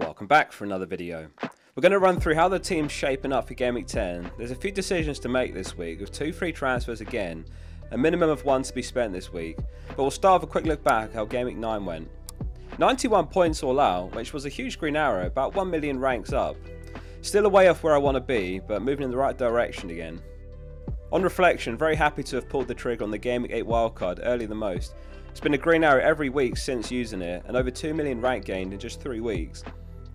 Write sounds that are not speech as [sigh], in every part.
Welcome back for another video. We're going to run through how the team's shaping up for Game Week 10. There's a few decisions to make this week, with two free transfers again, a minimum of one to be spent this week. But we'll start with a quick look back how Game Week 9 went. 91 points all out, which was a huge green arrow, about 1 million ranks up. Still a way off where I want to be, but moving in the right direction again. On reflection, very happy to have pulled the trigger on the Game Week 8 wildcard early the most. It's been a green arrow every week since using it, and over 2 million rank gained in just 3 weeks.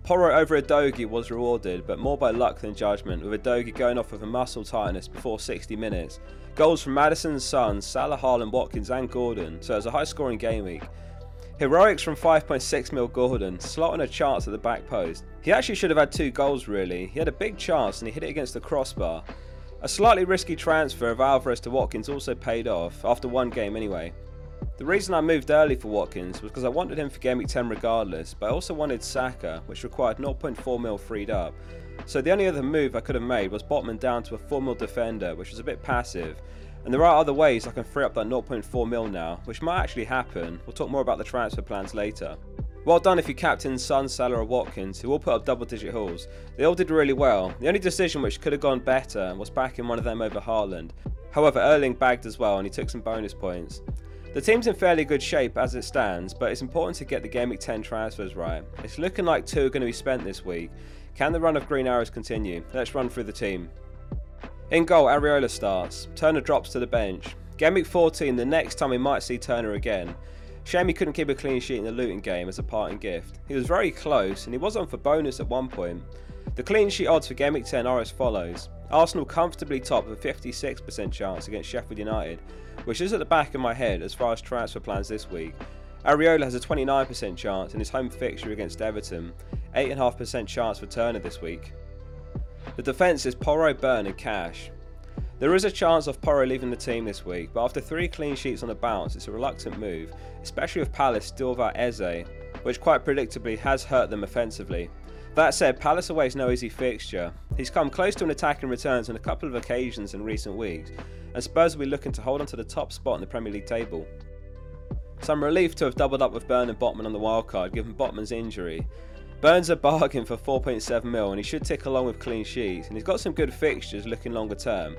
Porro over Udogie was rewarded, but more by luck than judgment, with Udogie going off with a muscle tightness before 60 minutes. Goals from Maddison's Son, Salah, Haaland, Watkins, and Gordon, so it was a high scoring game week. Heroics from 5.6 mil Gordon, slotting a chance at the back post. He actually should have had two goals really. He had a big chance and he hit it against the crossbar. A slightly risky transfer of Alvarez to Watkins also paid off, after one game anyway. The reason I moved early for Watkins was because I wanted him for Game Week 10 regardless, but I also wanted Saka, which required 0.4 mil freed up. So the only other move I could have made was Botman down to a 4 mil defender, which was a bit passive. And there are other ways I can free up that 0.4 mil now, which might actually happen. We'll talk more about the transfer plans later. Well done if you captain Son, Salah or Watkins, who all put up double digit hauls. They all did really well. The only decision which could have gone better was backing one of them over Haaland. However, Erling bagged as well and he took some bonus points. The team's in fairly good shape as it stands, but it's important to get the Game Week 10 transfers right. It's looking like two are going to be spent this week. Can the run of green arrows continue? Let's run through the team. In goal, Areola starts. Turner drops to the bench. Game Week 14, the next time we might see Turner again. Shame he couldn't keep a clean sheet in the Luton game as a parting gift. He was very close and he was on for bonus at one point. The clean sheet odds for Game Week 10 are as follows. Arsenal comfortably top with a 56% chance against Sheffield United, which is at the back of my head as far as transfer plans this week. Areola has a 29% chance in his home fixture against Everton, 8.5% chance for Turner this week. The defence is Porro, Burn and Cash. There is a chance of Porro leaving the team this week, but after three clean sheets on the bounce, it's a reluctant move, especially with Palace still without Eze, which quite predictably has hurt them offensively. That said, Palace away is no easy fixture. He's come close to an attack attacking returns on a couple of occasions in recent weeks, and Spurs will be looking to hold on to the top spot in the Premier League table. Some relief to have doubled up with Burn and Botman on the wildcard given Botman's injury. Burns a bargain for 4.7 mil and he should tick along with clean sheets and he's got some good fixtures looking longer term.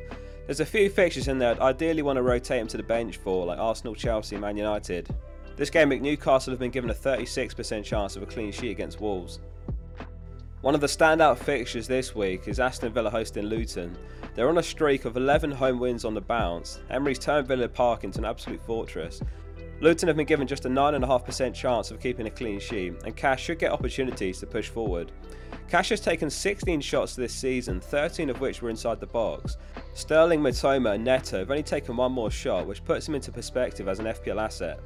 There's a few fixtures in there I'd ideally want to rotate him to the bench for like Arsenal, Chelsea, Man United. This game at Newcastle have been given a 36% chance of a clean sheet against Wolves. One of the standout fixtures this week is Aston Villa hosting Luton. They're on a streak of 11 home wins on the bounce. Emery's turned Villa Park into an absolute fortress. Luton have been given just a 9.5% chance of keeping a clean sheet, and Cash should get opportunities to push forward. Cash has taken 16 shots this season, 13 of which were inside the box. Sterling, Mitoma, and Neto have only taken one more shot, which puts him into perspective as an FPL asset.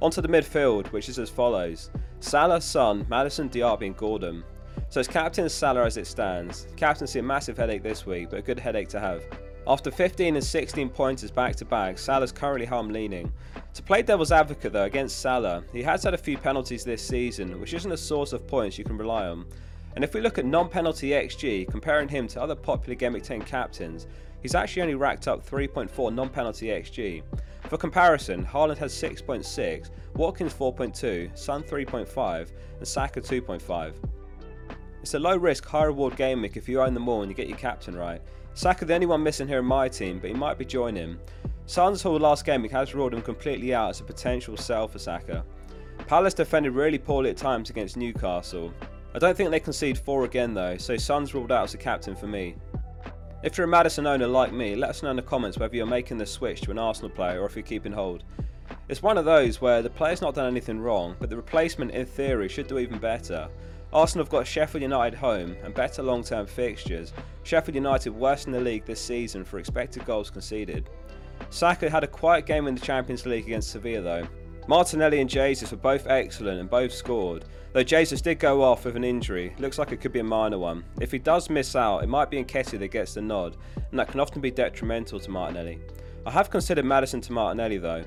Onto the midfield, which is as follows Salah, Son, Maddison, Diaby, and Gordon. So it's captain Salah as it stands. Captaincy a massive headache this week, but a good headache to have. After 15 and 16 pointers back to back, Salah's currently home leaning. To play devil's advocate though against Salah, he has had a few penalties this season, which isn't a source of points you can rely on. And if we look at non-penalty XG, comparing him to other popular Game Week 10 captains, he's actually only racked up 3.4 non-penalty XG. For comparison, Haaland has 6.6, Watkins 4.2, Son 3.5, and Saka 2.5. It's a low risk, high reward game week if you own them all and you get your captain right. Saka the only one missing here in my team, but he might be joining. Son's whole last game week has ruled him completely out as a potential sell for Saka. Palace defended really poorly at times against Newcastle. I don't think they concede four again though, so Son's ruled out as a captain for me. If you're a Maddison owner like me, let us know in the comments whether you're making the switch to an Arsenal player or if you're keeping hold. It's one of those where the player's not done anything wrong, but the replacement in theory should do even better. Arsenal have got Sheffield United home and better long term fixtures. Sheffield United worst in the league this season for expected goals conceded. Saka had a quiet game in the Champions League against Sevilla though. Martinelli and Jesus were both excellent and both scored, though Jesus did go off with an injury. Looks like it could be a minor one. If he does miss out, it might be Nketiah that gets the nod, and that can often be detrimental to Martinelli. I have considered Maddison to Martinelli though.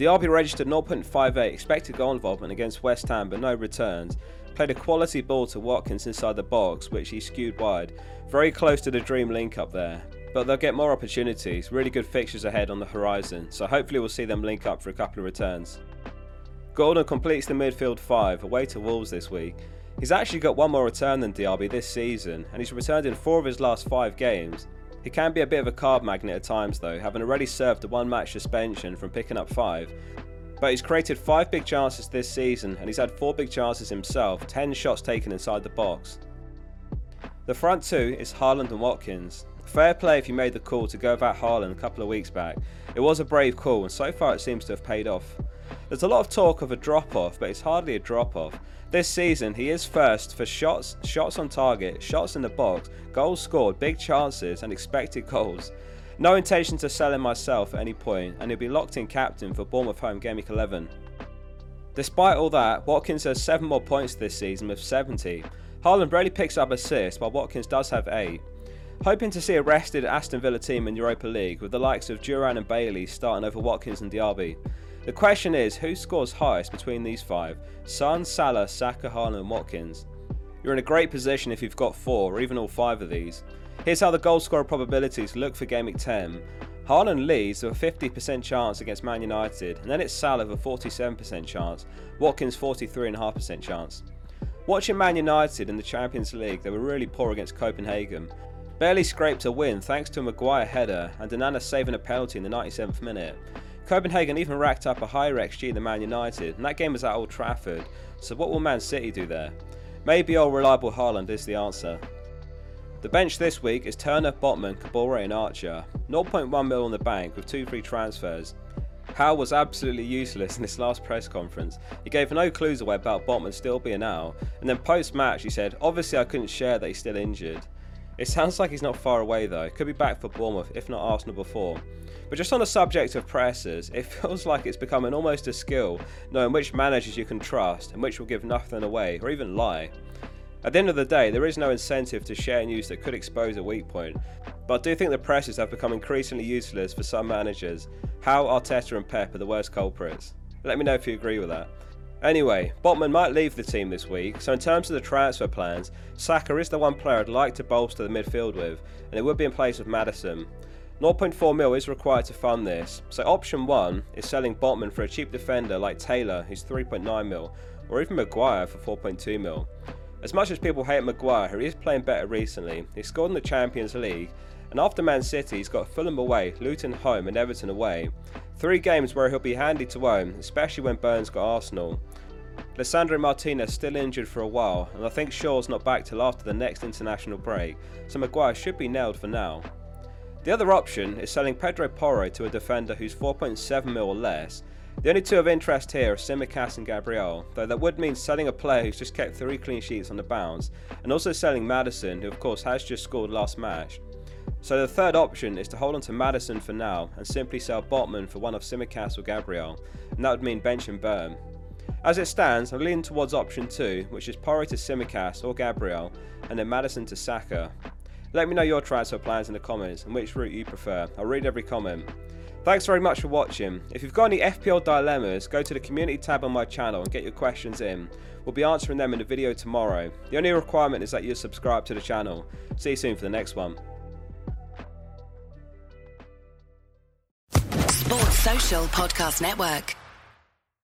Diaby registered 0.58 expected goal involvement against West Ham but no returns, Played a quality ball to Watkins inside the box, which he skewed wide. Very close to the dream link up there. But they'll get more opportunities, really good fixtures ahead on the horizon, so hopefully we'll see them link up for a couple of returns. Gordon completes the midfield five, away to Wolves this week. He's actually got one more return than Diaby this season, and he's returned in four of his last five games. He can be a bit of a card magnet at times though, having already served a one match suspension from picking up five, but he's created five big chances this season and he's had four big chances himself, 10 shots taken inside the box. The front two is Haaland and Watkins. Fair play if you made the call to go without Haaland a couple of weeks back. It was a brave call and so far it seems to have paid off. There's a lot of talk of a drop off, but it's hardly a drop off. This season, he is first for shots, shots on target, shots in the box, goals scored, big chances, and expected goals. No intention to sell him myself at any point, and he'll be locked in captain for Bournemouth home game week 11. Despite all that, Watkins has 7 more points this season with 70. Haaland barely picks up assists, while Watkins does have 8. Hoping to see a rested Aston Villa team in Europa League with the likes of Duran and Bailey starting over Watkins and Diaby. The question is who scores highest between these five? Son, Salah, Saka, Haaland, and Watkins. You're in a great position if you've got four or even all five of these. Here's how the goal scorer probabilities look for Game Week 10. Haaland leads with a 50% chance against Man United, and then it's Salah with a 47% chance, Watkins 43.5% chance. Watching Man United in the Champions League, they were really poor against Copenhagen. Barely scraped a win thanks to a Maguire header and Onana saving a penalty in the 97th minute. Copenhagen even racked up a higher XG than Man United, and that game was at Old Trafford, so what will Man City do there? Maybe old reliable Haaland is the answer. The bench this week is Turner, Botman, Kabore, and Archer. 0.1 mil on the bank with two free transfers. Howe was absolutely useless in this last press conference. He gave no clues away about Botman still being out, and then post match he said, Obviously, I couldn't share that he's still injured. It sounds like he's not far away though, could be back for Bournemouth, if not Arsenal before. But just on the subject of presses, it [laughs] feels like it's becoming almost a skill knowing which managers you can trust and which will give nothing away or even lie. At the end of the day, there is no incentive to share news that could expose a weak point, but I do think the presses have become increasingly useless for some managers. Howe, Arteta, and Pep are the worst culprits. Let me know if you agree with that. Anyway, Botman might leave the team this week, so in terms of the transfer plans, Saka is the one player I'd like to bolster the midfield with, and it would be in place of Maddison. 0.4 mil is required to fund this, so option 1 is selling Botman for a cheap defender like Taylor, who's 3.9 mil, or even Maguire for 4.2 mil. As much as people hate Maguire, he is playing better recently. He scored in the Champions League, and after Man City, he's got Fulham away, Luton home, and Everton away. Three games where he'll be handy to own, especially when Burns got Arsenal. Lisandro Martinez still injured for a while, and I think Shaw's not back till after the next international break, so Maguire should be nailed for now. The other option is selling Pedro Porro to a defender who's 4.7 mil or less, the only two of interest here are Tsimikas and Gabriel, though that would mean selling a player who's just kept three clean sheets on the bounce, and also selling Maddison, who of course has just scored last match. So the third option is to hold on to Maddison for now and simply sell Botman for one of Tsimikas or Gabriel, and that would mean bench and burn. As it stands, I'm leaning towards option 2, which is Porro to Tsimikas or Gabriel, and then Maddison to Saka. Let me know your transfer plans in the comments and which route you prefer. I'll read every comment. Thanks very much for watching. If you've got any FPL dilemmas, go to the community tab on my channel and get your questions in. We'll be answering them in the video tomorrow. The only requirement is that you subscribe to the channel. See you soon for the next one. Sports Social Podcast Network.